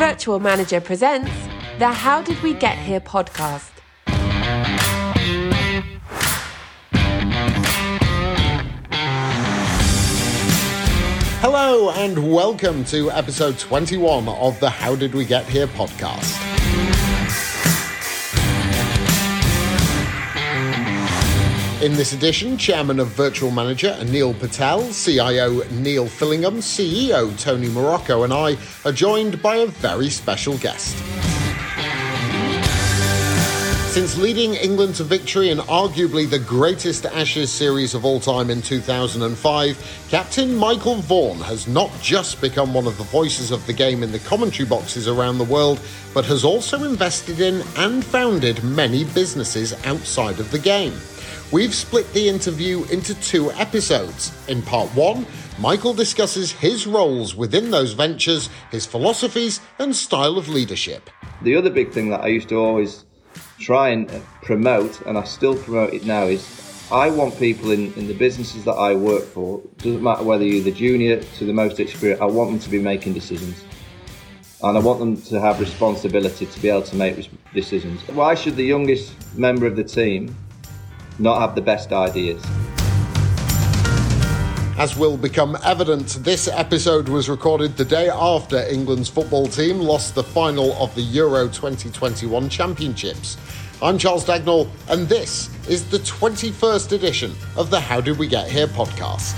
Virtual Manager presents the How Did We Get Here podcast. Hello, and welcome to episode 21 of the How Did We Get Here podcast. In this edition, Chairman of Virtual Manager Anil Patel, CIO Neil Fillingham, CEO Tony Morocco, and I are joined by a very special guest. Since leading England to victory in arguably the greatest Ashes series of all time in 2005, Captain Michael Vaughan has not just become one of the voices of the game in the commentary boxes around the world, but has also invested in and founded many businesses outside of the game. We've split the interview into two episodes. In part one, Michael discusses his roles within those ventures, his philosophies, and style of leadership. The other big thing that I used to always try and uh, promote, and I still promote it now, is I want people in, in the businesses that I work for, doesn't matter whether you're the junior to the most experienced, I want them to be making decisions. And I want them to have responsibility to be able to make decisions. Why should the youngest member of the team not have the best ideas. As will become evident, this episode was recorded the day after England's football team lost the final of the Euro 2021 Championships. I'm Charles Dagnall, and this is the 21st edition of the How Did We Get Here podcast.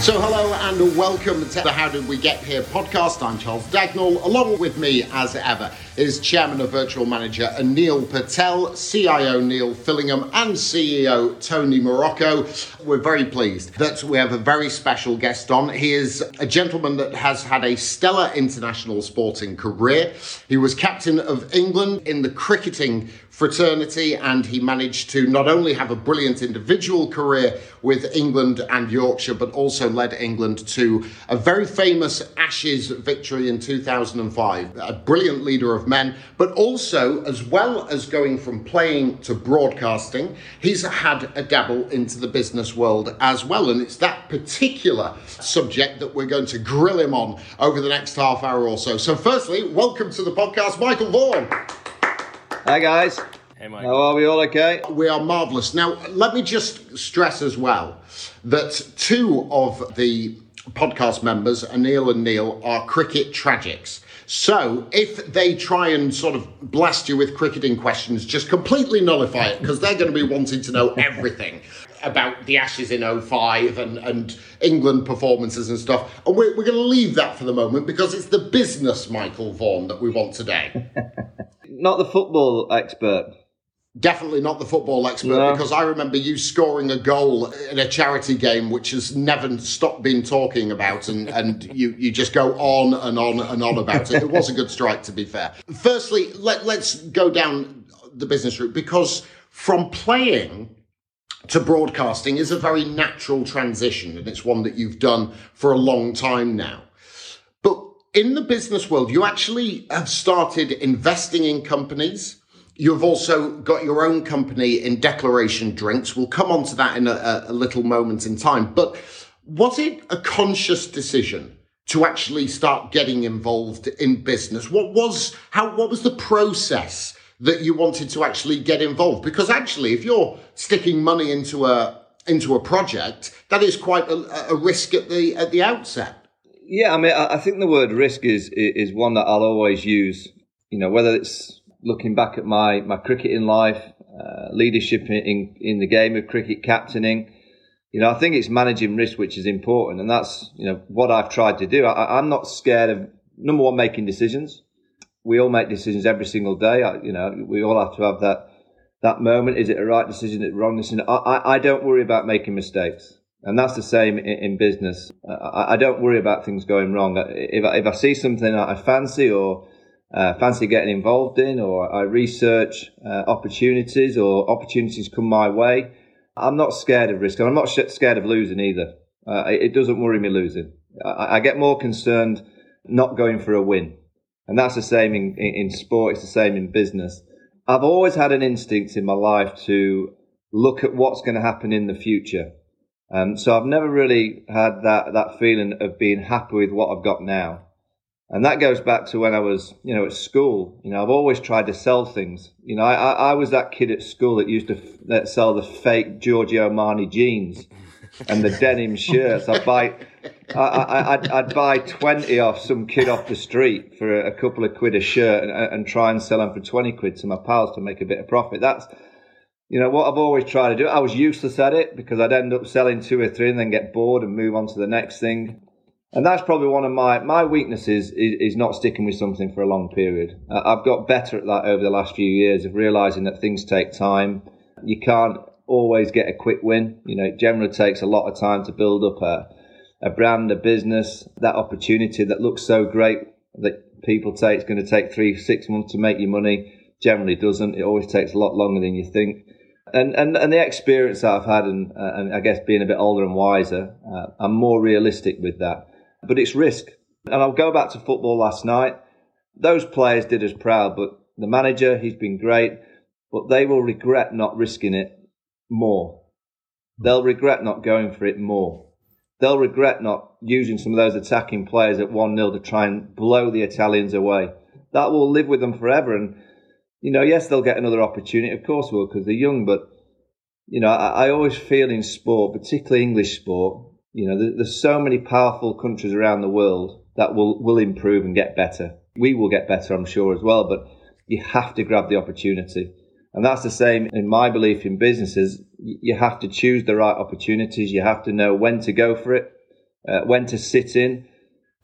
So, hello and welcome to the How Did We Get Here podcast. I'm Charles Dagnall. Along with me, as ever, is Chairman of Virtual Manager Anil Patel, CIO Neil Fillingham, and CEO Tony Morocco. We're very pleased that we have a very special guest on. He is a gentleman that has had a stellar international sporting career. He was captain of England in the cricketing fraternity, and he managed to not only have a brilliant individual career with England and Yorkshire, but also led England to a very famous Ashes victory in 2005. A brilliant leader of men, but also, as well as going from playing to broadcasting, he's had a dabble into the business world as well. And it's that particular subject that we're going to grill him on over the next half hour or so. So, firstly, welcome to the podcast, Michael Vaughan. Hi, guys. Hey, Mike. How are we all okay? We are marvellous. Now, let me just stress as well that two of the podcast members, Anil and Neil, are cricket tragics. So if they try and sort of blast you with cricketing questions, just completely nullify it because they're going to be wanting to know everything about the Ashes in 05 and, and England performances and stuff. And we're, we're going to leave that for the moment because it's the business Michael Vaughan that we want today. Not the football expert. Definitely not the football expert No. because I remember you scoring a goal in a charity game which has never stopped being talking about and, and you, you just go on and on and on about it. It was a good strike to be fair. Firstly, let, let's go down the business route because from playing to broadcasting is a very natural transition and it's one that you've done for a long time now. But in the business world, you actually have started investing in companies. You've also got your own company in Declaration Drinks. We'll come on to that in a, a little moment in time. But was it a conscious decision to actually start getting involved in business? What was how what was the process that you wanted to actually get involved? Because actually, if you're sticking money into a into a project, that is quite a, a risk at the at the outset. Yeah, I mean, I think the word risk is is one that I'll always use. You know, whether it's looking back at my my cricketing life, uh, leadership in, in the game of cricket, captaining. You know, I think it's managing risk which is important, and that's you know what I've tried to do. I, I'm not scared of number one making decisions. We all make decisions every single day. I, you know, we all have to have that that moment. Is it a right decision? Is it wrong decision? I, I, I don't worry about making mistakes. And that's the same in, in business. I, don't worry about things going wrong. If I, if I see something I fancy or uh, fancy getting involved in, or I research uh, opportunities, or opportunities come my way, I'm not scared of risk. And I'm not scared of losing either. Uh, it, it doesn't worry me losing. I, I get more concerned not going for a win. And that's the same in, in, in sport. It's the same in business. I've always had an instinct in my life to look at what's going to happen in the future. Um, so I've never really had that, that feeling of being happy with what I've got now. And that goes back to when I was, you know, at school. You know, I've always tried to sell things. You know, I, I was that kid at school that used to f- sell the fake Giorgio Armani jeans and the denim shirts. I'd buy, I, I, I'd, I'd, buy 20 off some kid off the street for a, a couple of quid a shirt and, and, try and sell them for 20 quid to my pals to make a bit of profit. That's, you know, what I've always tried to do. I was useless at it because I'd end up selling two or three and then get bored and move on to the next thing. And that's probably one of my, my weaknesses is, is not sticking with something for a long period. I've got better at that over the last few years of realizing that things take time. You can't always get a quick win. You know, it generally takes a lot of time to build up a, a brand, a business, that opportunity that looks so great that people say it's going to take three, six months to make you money. Generally doesn't. It always takes a lot longer than you think and, and, and the experience that I've had, and, uh, and I guess being a bit older and wiser, uh, I'm more realistic with that. But it's risk. And I'll go back to football last night. Those players did us proud, but the manager, he's been great, but they will regret not risking it more. They'll regret not going for it more. They'll regret not using some of those attacking players at 1 0 to try and blow the Italians away. That will live with them forever. And you know, yes, they'll get another opportunity. Of course, will because they're young. But you know, I, I, always feel in sport, particularly English sport, you know, there's so many powerful countries around the world that will will improve and get better. We will get better, I'm sure, as well. But you have to grab the opportunity. And that's the same in my belief in businesses. You have to choose the right opportunities. You have to know when to go for it, uh, when to sit in,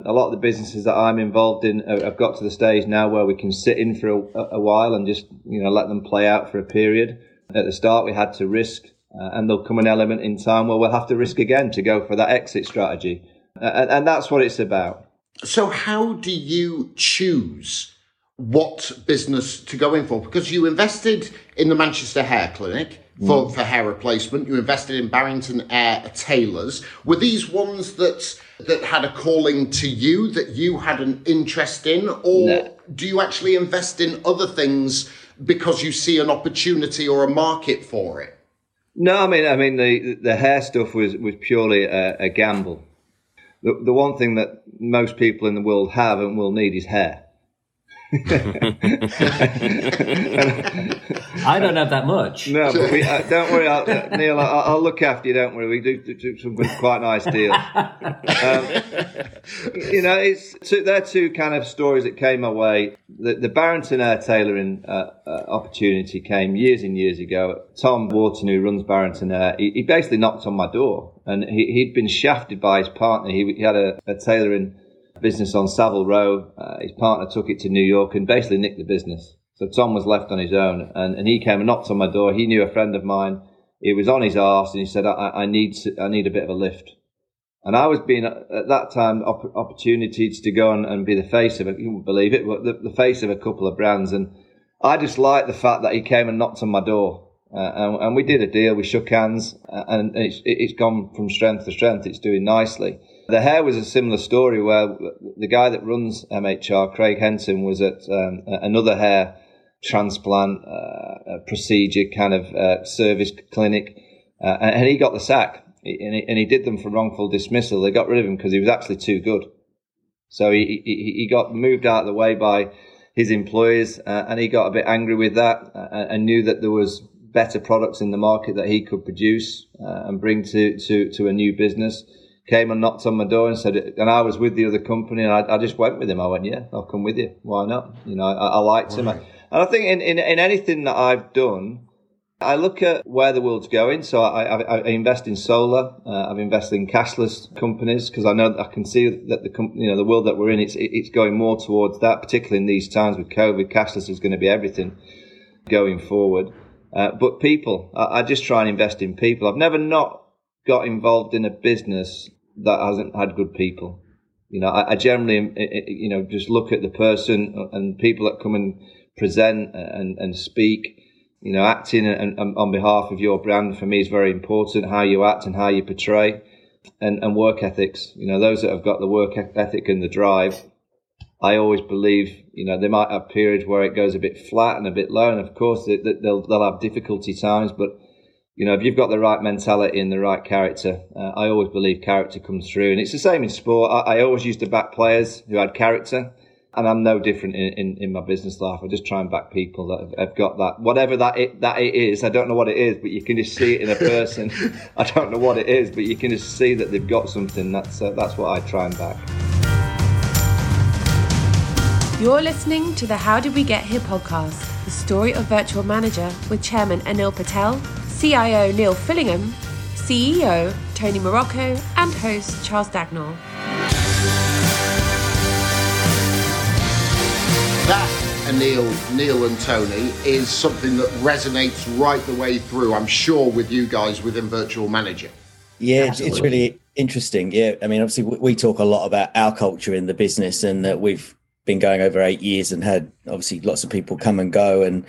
a lot of the businesses that I'm involved in have got to the stage now where we can sit in for a, a while and just you know let them play out for a period. At the start, we had to risk, uh, and there'll come an element in time where we'll have to risk again to go for that exit strategy, uh, and, and that's what it's about. So, how do you choose what business to go in for? Because you invested in the Manchester Hair Clinic for, mm. for hair replacement. You invested in Barrington Ayre Tailors. Were these ones that that had a calling to you that you had an interest in, or no. do you actually invest in other things because you see an opportunity or a market for it? No, I mean, I mean the the hair stuff was was purely a, a gamble. The, the one thing that most people in the world have and will need is hair. I don't have that much. No, but we, uh, don't worry, I'll, uh, Neil. I'll, I'll, look after you. Don't worry. We do, do some quite nice deals. Um, you know, it's two, they're two kind of stories that came my way. The, the Barrington Ayre tailoring uh, uh, opportunity came years and years ago. Tom Wharton, who runs Barrington Ayre, he, he basically knocked on my door, and he, had been shafted by his partner. He, he had a, a tailoring business on Savile Row. Uh, his partner took it to New York and basically nicked the business. So Tom was left on his own, and, and he came and knocked on my door. He knew a friend of mine. He was on his arse, and he said, "I, I need I need a bit of a lift." And I was being at that time op- opportunities to go and, and, be the face of it. You wouldn't believe it, but the, the, face of a couple of brands. And I just liked the fact that he came and knocked on my door. Uh, and, and, we did a deal. We shook hands, uh, and it's, it's gone from strength to strength. It's doing nicely. The hair was a similar story where the guy that runs MHR, Craig Henson, was at um, another hair transplant uh, procedure kind of uh, service clinic, uh, and he got the sack. And he, and he, did them for wrongful dismissal. They got rid of him because he was actually too good. So he, he, he got moved out of the way by his employers, uh, and he got a bit angry with that, uh, and knew that there was better products in the market that he could produce uh, and bring to, to, to a new business came and knocked on my door and said, and I was with the other company, and I, I just went with him. I went, yeah, I'll come with you. Why not? You know, I, I liked him, and I think in, in, in anything that I've done, I look at where the world's going. So I, I, I invest in solar. Uh, I've invested in cashless companies because I know that I can see that the you know the world that we're in, it's it's going more towards that. Particularly in these times with COVID, cashless is going to be everything going forward. Uh, but people, I, I just try and invest in people. I've never not got involved in a business that hasn't had good people. You know, I, I generally, you know, just look at the person and people that come and present and, and speak. You know, acting and, and on behalf of your brand for me is very important. How you act and how you portray, and, and work ethics. You know, those that have got the work ethic and the drive. I always believe, you know, they might have periods where it goes a bit flat and a bit low, and of course they, they'll they'll have difficulty times, but you know, if you've got the right mentality and the right character, uh, I always believe character comes through. And it's the same in sport. I, I always used to back players who had character. And I'm no different in, in, in, my business life. I just try and back people that have, have, got that, whatever that it, that it is. I don't know what it is, but you can just see it in a person. I don't know what it is, but you can just see that they've got something. That's uh, that's what I try and back. You're listening to the How Did We Get Here podcast, the story of Virtual Manager with Chairman Anil Patel CIO Neil Fillingham, CEO Tony Morocco, and host Charles Dagnall. That, Anil, Neil and Tony, is something that resonates right the way through, I'm sure, with you guys within Virtual Manager. Yeah, Absolutely. it's really interesting. Yeah, I mean, obviously, we talk a lot about our culture in the business, and that we've been going over eight years and had obviously lots of people come and go, and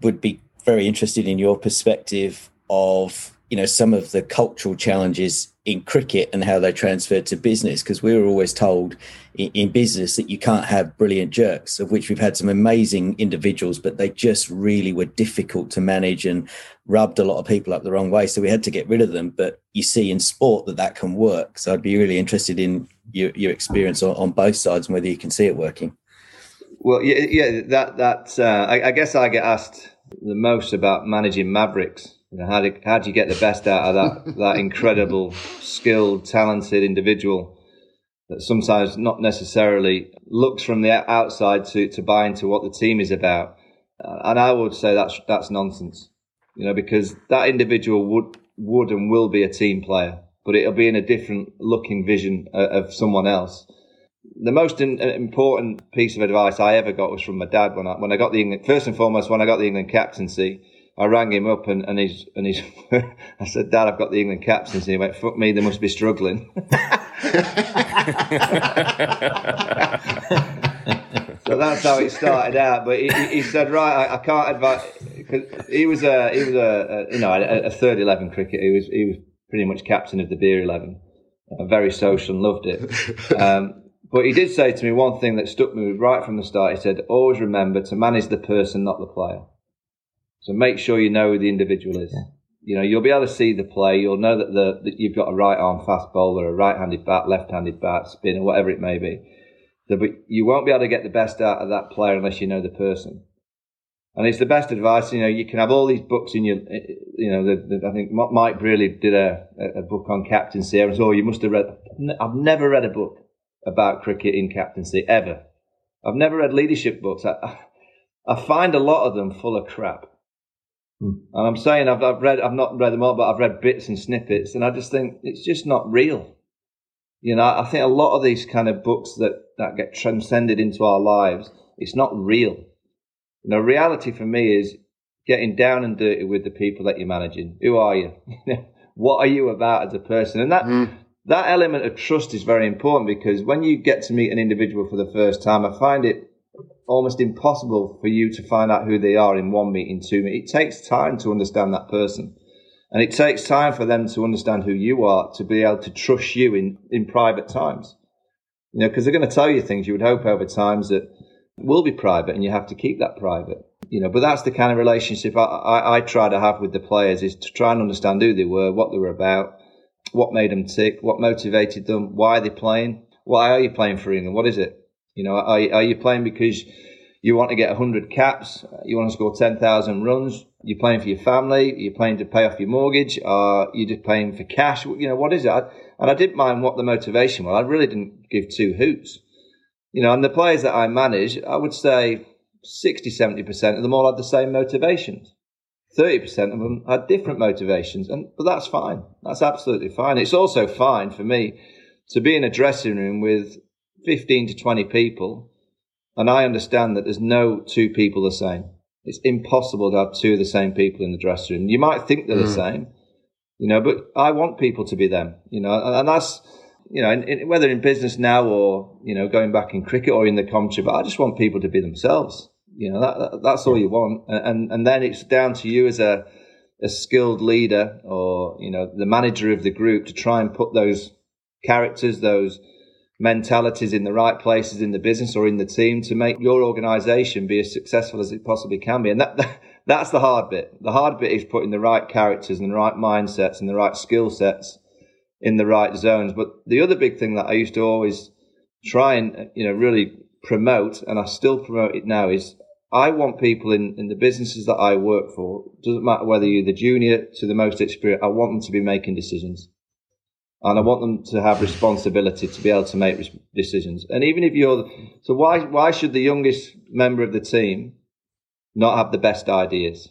would be very interested in your perspective of you know some of the cultural challenges in cricket and how they transferred to business because we were always told in, in, business that you can't have brilliant jerks of which we've had some amazing individuals but they just really were difficult to manage and rubbed a lot of people up the wrong way. So we had to get rid of them. But you see in sport that that can work. So i'd be really interested in your, your experience on, on both sides and whether you can see it working. Well yeah, yeah that that uh, I, I guess i get asked the most about managing mavericks you know, how do how do you get the best out of that that incredible, skilled, talented individual that sometimes not necessarily looks from the outside to to buy into what the team is about? Uh, and I would say that's that's nonsense. You know, because that individual would would and will be a team player, but it'll be in a different looking vision of, of someone else. The most in, important piece of advice I ever got was from my dad when I when I got the England first and foremost when I got the England captaincy I rang him up and, and he's and he's I said, Dad, I've got the England captains. And he went, Fuck me, they must be struggling. so that's how it started out. But he, he said, right, I, I can't advise because he was a he was a, a you know a, a, third eleven cricket. He was he was pretty much captain of the beer eleven. Uh, very social and loved it. Um, but he did say to me one thing that stuck me right from the start. He said, always remember to manage the person, not the player. So make sure you know who the individual is. Yeah. You know, you'll be able to see the play. You'll know that the that you've got a right arm fast bowler, a right-handed bat, left-handed bat, spinner, whatever it may be. So, but you won't be able to get the best out of that player unless you know the person. And it's the best advice. You know, you can have all these books in your, eh, eh, you know, the, the, I think Mike Brearley did a, a book on captaincy. I was, oh, you must have read. I've never read a book about cricket in captaincy ever. I've never read leadership books. I, I find a lot of them full of crap. Hmm. And I'm saying I've, I've read, I've not read them all, but I've read bits and snippets, and I just think it's just not real. You know, I think a lot of these kind of books that, that get transcended into our lives, it's not real. You know, reality for me is getting down and dirty with the people that you're managing. Who are you? what are you about as a person? And that, mm. that element of trust is very important because when you get to meet an individual for the first time, I find it almost impossible for you to find out who they are in one meeting, two meetings. It takes time to understand that person. And it takes time for them to understand who you are to be able to trust you in, in private times. You know, because they're going to tell you things you would hope over times that will be private and you have to keep that private. You know, but that's the kind of relationship I, I, I try to have with the players is to try and understand who they were, what they were about, what made them tick, what motivated them, why are they playing, why are you playing for England, what is it? You know, are, are you playing because you want to get 100 caps? You want to score 10,000 runs? You're playing for your family? You're playing to pay off your mortgage? Are you just playing for cash? You know, what is it? And I didn't mind what the motivation was. I really didn't give two hoots. You know, and the players that I manage, I would say 60, 70% of them all had the same motivations. 30% of them had different motivations. And, but that's fine. That's absolutely fine. It's also fine for me to be in a dressing room with 15 to 20 people, and I understand that there's no two people the same. It's impossible to have two of the same people in the dressing room. You might think they're mm. the same, you know, but I want people to be them, you know, and that's, you know, in, in, whether in business now or, you know, going back in cricket or in the commentary, but I just want people to be themselves. You know, that, that's all you want. And, and then it's down to you as a, a skilled leader or, you know, the manager of the group to try and put those characters, those, mentalities in the right places in the business or in the team to make your organization be as successful as it possibly can be. And that, that's the hard bit. The hard bit is putting the right characters and the right mindsets and the right skill sets in the right zones. But the other big thing that I used to always try and you know really promote, and I still promote it now, is I want people in, in the businesses that I work for, doesn't matter whether you're the junior to the most experienced, I want them to be making decisions. And I want them to have responsibility to be able to make decisions. And even if you're, so why, why should the youngest member of the team not have the best ideas?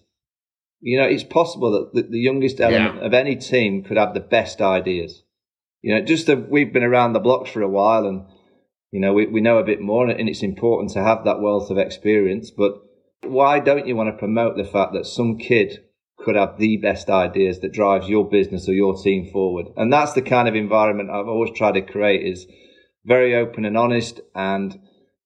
You know, it's possible that the, youngest element yeah. of any team could have the best ideas. You know, just that we've been around the blocks for a while and you know, we, we know a bit more and it's important to have that wealth of experience. But why don't you want to promote the fact that some kid could have the best ideas that drives your business or your team forward? And that's the kind of environment I've always tried to create is very open and honest and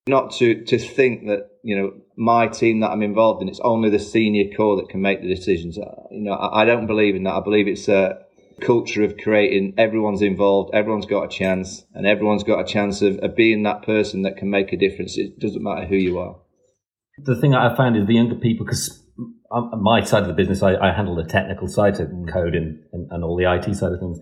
not to, to think that, you know, my team that I'm involved in, it's only the senior core that can make the decisions. Uh, you know, I, I don't believe in that. I believe it's a, culture of creating everyone's involved, everyone's got a chance, and everyone's got a chance of, of being that person that can make a difference. It doesn't matter who you are. The thing I found is the younger people, because on my side of the business, I, I handle the technical side, to code and, and, and all the IT side of things.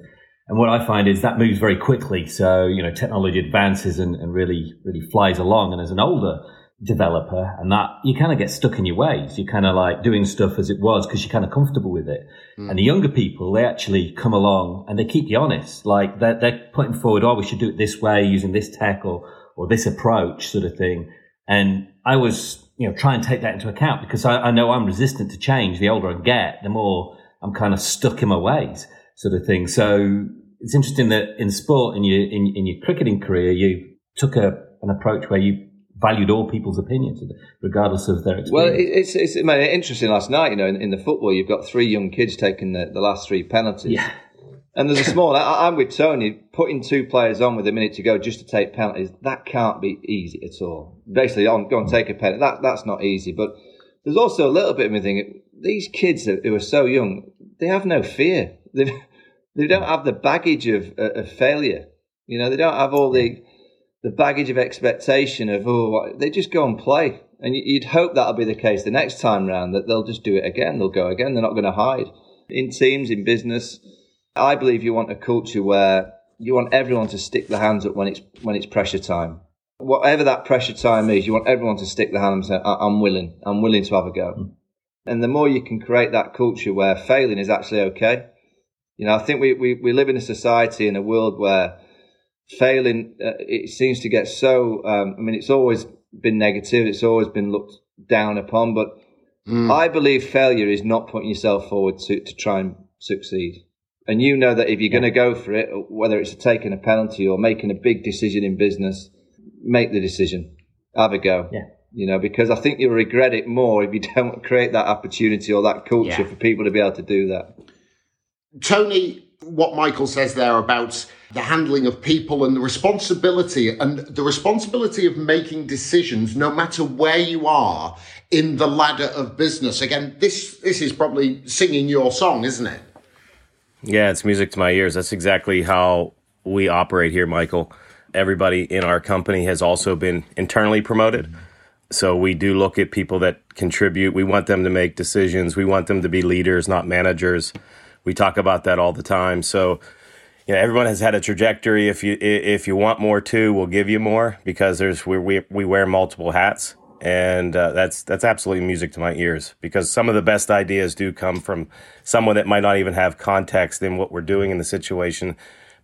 And what I find is that moves very quickly. So, you know, technology advances and, and really, really flies along. And as an older developer and that you kind of get stuck in your ways. You're kind of like doing stuff as it was because you're kind of comfortable with it. Mm. And the younger people, they actually come along and they keep you honest. Like they're, they're putting forward, oh, we should do it this way using this tech or, or this approach sort of thing. And I was, you know, try and take that into account because I, I know I'm resistant to change. The older I get, the more I'm kind of stuck in my ways sort of thing. So it's interesting that in sport, in your, in, in your cricketing career, you took a, an approach where you valued all people's opinions, regardless of their experience. Well, it's, it's, it's interesting last night, you know, in, in, the football, you've got three young kids taking the, the last three penalties. Yeah. And there's a small, I, am with Tony, putting two players on with a minute to go just to take penalties, that can't be easy at all. Basically, on, go and take a penalty, that, that's not easy. But there's also a little bit of me thinking, these kids who are so young, they have no fear. They, they don't have the baggage of, of failure. You know, they don't have all the, the baggage of expectation of oh they just go and play and you'd hope that'll be the case the next time round that they'll just do it again they'll go again they're not going to hide in teams in business i believe you want a culture where you want everyone to stick their hands up when it's when it's pressure time whatever that pressure time is you want everyone to stick their hands up and say i'm willing i'm willing to have a go and the more you can create that culture where failing is actually okay you know i think we, we, we live in a society in a world where failing, uh, it seems to get so. Um, I mean, it's always been negative. It's always been looked down upon. But mm. I believe failure is not putting yourself forward to, to try and succeed. And you know that if you're yeah. going to go for it, whether it's taking a penalty or making a big decision in business, make the decision. Have a go. Yeah. You know, because I think you'll regret it more if you don't create that opportunity or that culture yeah. for people to be able to do that. Tony, what Michael says there about the handling of people and the responsibility and the responsibility of making decisions no matter where you are in the ladder of business. Again, this this is probably singing your song, isn't it? Yeah, it's music to my ears. That's exactly how we operate here, Michael. Everybody in our company has also been internally promoted. So we do look at people that contribute. We want them to make decisions. We want them to be leaders, not managers. We talk about that all the time. So, you know, everyone has had a trajectory. If you if you want more too, we'll give you more because there's we we, we wear multiple hats, and uh, that's that's absolutely music to my ears. Because some of the best ideas do come from someone that might not even have context in what we're doing in the situation,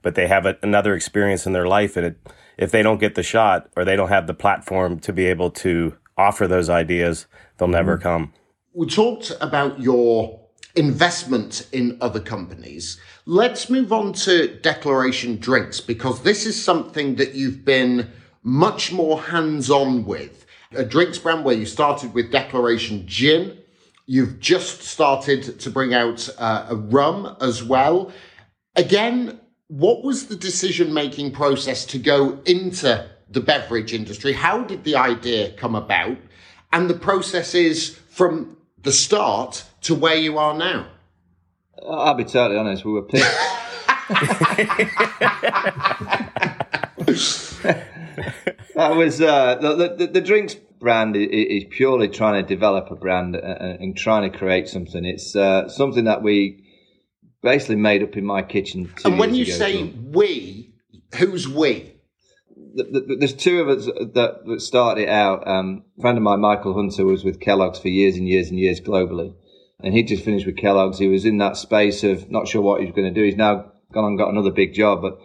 but they have a, another experience in their life, and it, if they don't get the shot or they don't have the platform to be able to offer those ideas, they'll never mm-hmm. come. We talked about your investment in other companies. Let's move on to Declaration Drinks because this is something that you've been much more hands on with. A drinks brand where you started with Declaration Gin. You've just started to bring out uh, a rum as well. Again, what was the decision making process to go into the beverage industry? How did the idea come about? And the process is from the start to where you are now? I'll be totally honest. We were picked. that was uh, the, the, the drinks brand is purely trying to develop a brand and trying to create something. It's uh, something that we basically made up in my kitchen. And when you say we, who's we? there's two of us that, that started it out. Um, a friend of mine, Michael Hunter, was with Kellogg's for years and years and years globally. And he just finished with Kellogg's. He was in that space of not sure what he was going to do. He's now gone and got another big job, but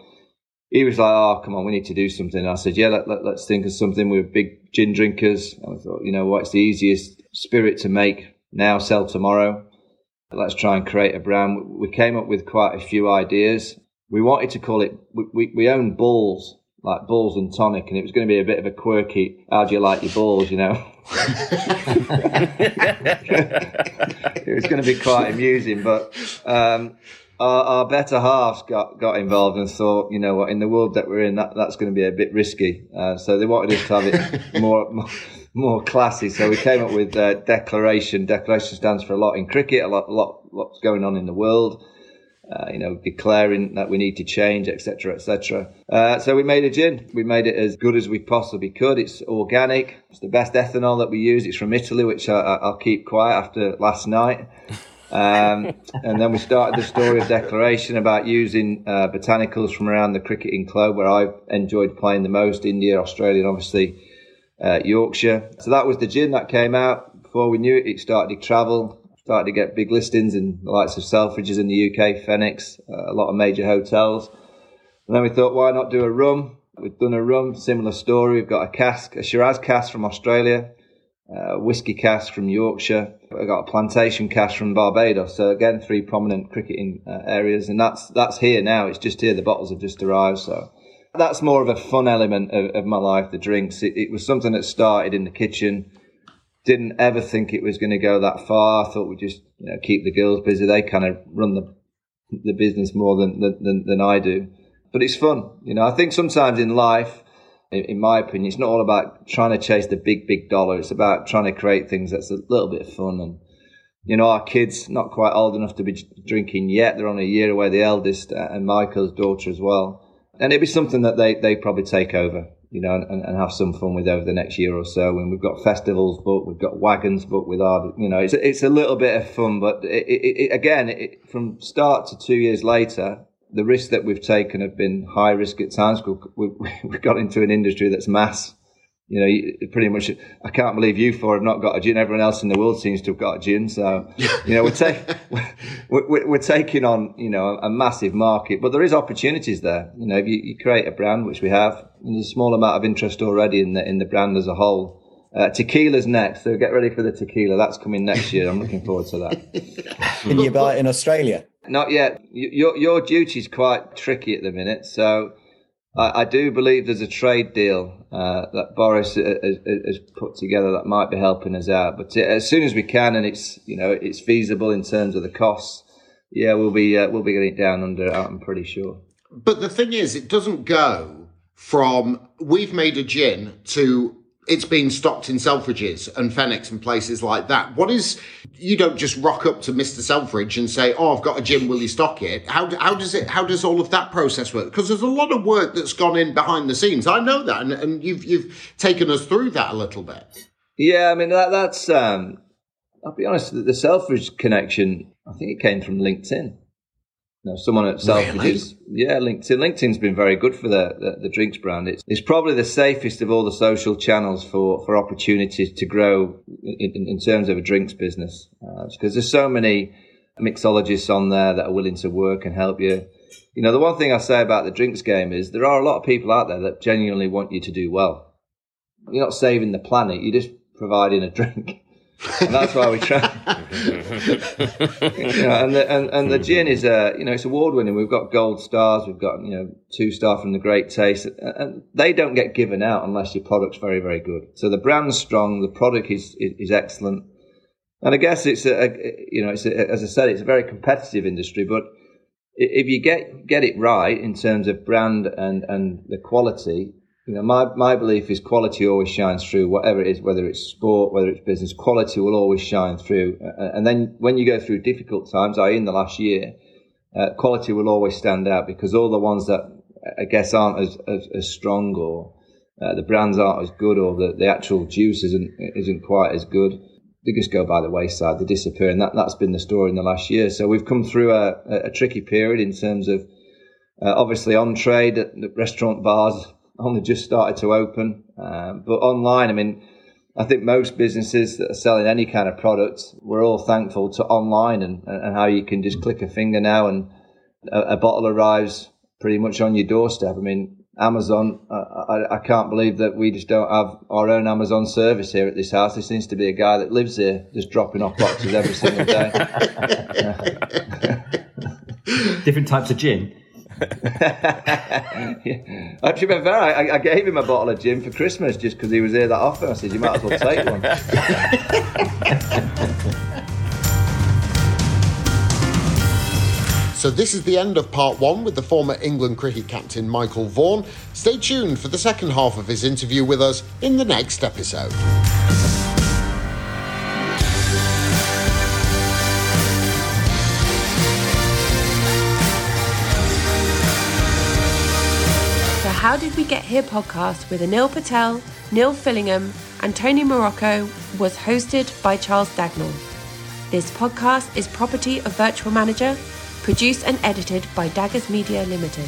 he was like, "Oh, come on, we need to do something." And I said, "Yeah, let, let, us think of something. We're big gin drinkers." And I thought, you know, what's the easiest spirit to make now, sell tomorrow? Let's try and create a brand. We came up with quite a few ideas. We wanted to call it. We, we, we own balls like balls and tonic, and it was going to be a bit of a quirky. How do you like your balls? You know, it was going to be quite amusing, but um, our, our, better halves got got involved and thought, you know what, in the world that we're in, that that's going to be a bit risky. Uh, so they wanted us to have it more, more. More classy, so we came up with uh, declaration. Declaration stands for a lot in cricket, a lot, lot, lots going on in the world uh, you know, declaring that we need to change, etc., etc. Uh, so we made a gin. We made it as good as we possibly could. It's organic. It's the best ethanol that we use. It's from Italy, which I, will keep quiet after last night. Um, and then we started the story of declaration about using uh, botanicals from around the cricketing club where I've enjoyed playing the most, India, Australia, and obviously uh, Yorkshire. So that was the gin that came out. Before we knew it, it started to travel started to get big listings in the likes of Selfridges in the UK, Phoenix, uh, a lot of major hotels. And then we thought, why not do a rum? We've done a rum, similar story. We've got a cask, a Shiraz cask from Australia, a whiskey cask from Yorkshire. We've got a plantation cask from Barbados. So again, three prominent cricketing uh, areas, and that's that's here now. It's just here. The bottles have just arrived. So that's more of a fun element of, of my life. The drinks. It, it was something that started in the kitchen didn't ever think it was going to go that far. I thought we'd just you know, keep the girls busy. They kind of run the the business more than, than than I do. But it's fun, you know. I think sometimes in life, in, my opinion, it's not all about trying to chase the big big dollar. It's about trying to create things that's a little bit fun. And you know, our kids not quite old enough to be drinking yet. They're only a year away, the eldest, uh, and Michael's daughter as well. And it'd be something that they they probably take over you know, and, and have some fun with over the next year or so. And we've got festivals booked, we've got wagons booked with our, you know, it's it's a little bit of fun, but it, it, it, again, from start to two years later, the risks that we've taken have been high risk at times. We've, we've got into an industry that's mass you know, pretty much, I can't believe you four have not got a gin. Everyone else in the world seems to have got a gin. So, you know, we're, ta- we're, we're, taking on, you know, a, massive market, but there is opportunities there. You know, if you, you create a brand, which we have, there's a small amount of interest already in the, in the brand as a whole. Uh, tequila's next, so get ready for the tequila. That's coming next year. I'm looking forward to that. Can you buy it in Australia? Not yet. Your, your duty's quite tricky at the minute. So, I, I do believe there's a trade deal uh, that Boris has, has, put together that might be helping us out. But uh, as soon as we can, and it's you know it's feasible in terms of the costs, yeah, we'll be uh, we'll be getting it down under. I'm pretty sure. But the thing is, it doesn't go from we've made a gin to it's being stocked in Selfridges and Phoenix and places like that. What is, you don't just rock up to Mr. Selfridge and say, Oh, I've got a gin, will you stock it? How, how does it, how does all of that process work? Because there's a lot of work that's gone in behind the scenes. I know that. And, and you've, you've taken us through that a little bit. Yeah. I mean, that, that's, um, I'll be honest, the Selfridge connection, I think it came from LinkedIn know, someone at Selfridges. Really? Yeah, LinkedIn. LinkedIn's been very good for the, the, the, drinks brand. It's, it's probably the safest of all the social channels for, for opportunities to grow in, in terms of a drinks business. Because uh, there's so many mixologists on there that are willing to work and help you. You know, the one thing I say about the drinks game is there are a lot of people out there that genuinely want you to do well. You're not saving the planet, you're just providing a drink and that's why we try. you know, and the and, and the gin is uh, you know it's award winning. We've got gold stars. We've got you know two star from the Great Taste, and they don't get given out unless your product's very very good. So the brand's strong, the product is is, is excellent, and I guess it's a, a you know it's a, as I said it's a very competitive industry, but if you get get it right in terms of brand and and the quality, you know, my, my belief is quality always shines through, whatever it is, whether it's sport, whether it's business, quality will always shine through. And then when you go through difficult times, i.e. in the last year, uh, quality will always stand out because all the ones that I guess aren't as, as, as strong or uh, the brands aren't as good or the, the actual juice isn't isn't quite as good. They just go by the wayside, they disappear, and that, that's been the story in the last year. So we've come through a, a, tricky period in terms of uh, obviously on trade, restaurant bars only just started to open, um, but online, I mean, I think most businesses that are selling any kind of product, we're all thankful to online and, and how you can just click a finger now and a, a bottle arrives pretty much on your doorstep. I mean, Amazon, I, I, can't believe that we just don't have our own Amazon service here at this house. There seems to be a guy that lives here just dropping off boxes every single day. Different types of gin. Yeah. Actually, fair, I, I, gave him a bottle of gin for Christmas just because he was here that often. I said, you might as well take one. So, this is the end of part one with the former England cricket captain Michael Vaughan. Stay tuned for the second half of his interview with us in the next episode. How Did We Get Here podcast with Anil Patel, Neil Fillingham, and Tony Morocco was hosted by Charles Dagnall. This podcast is property of Virtual Manager, produced and edited by Daggers Media Limited.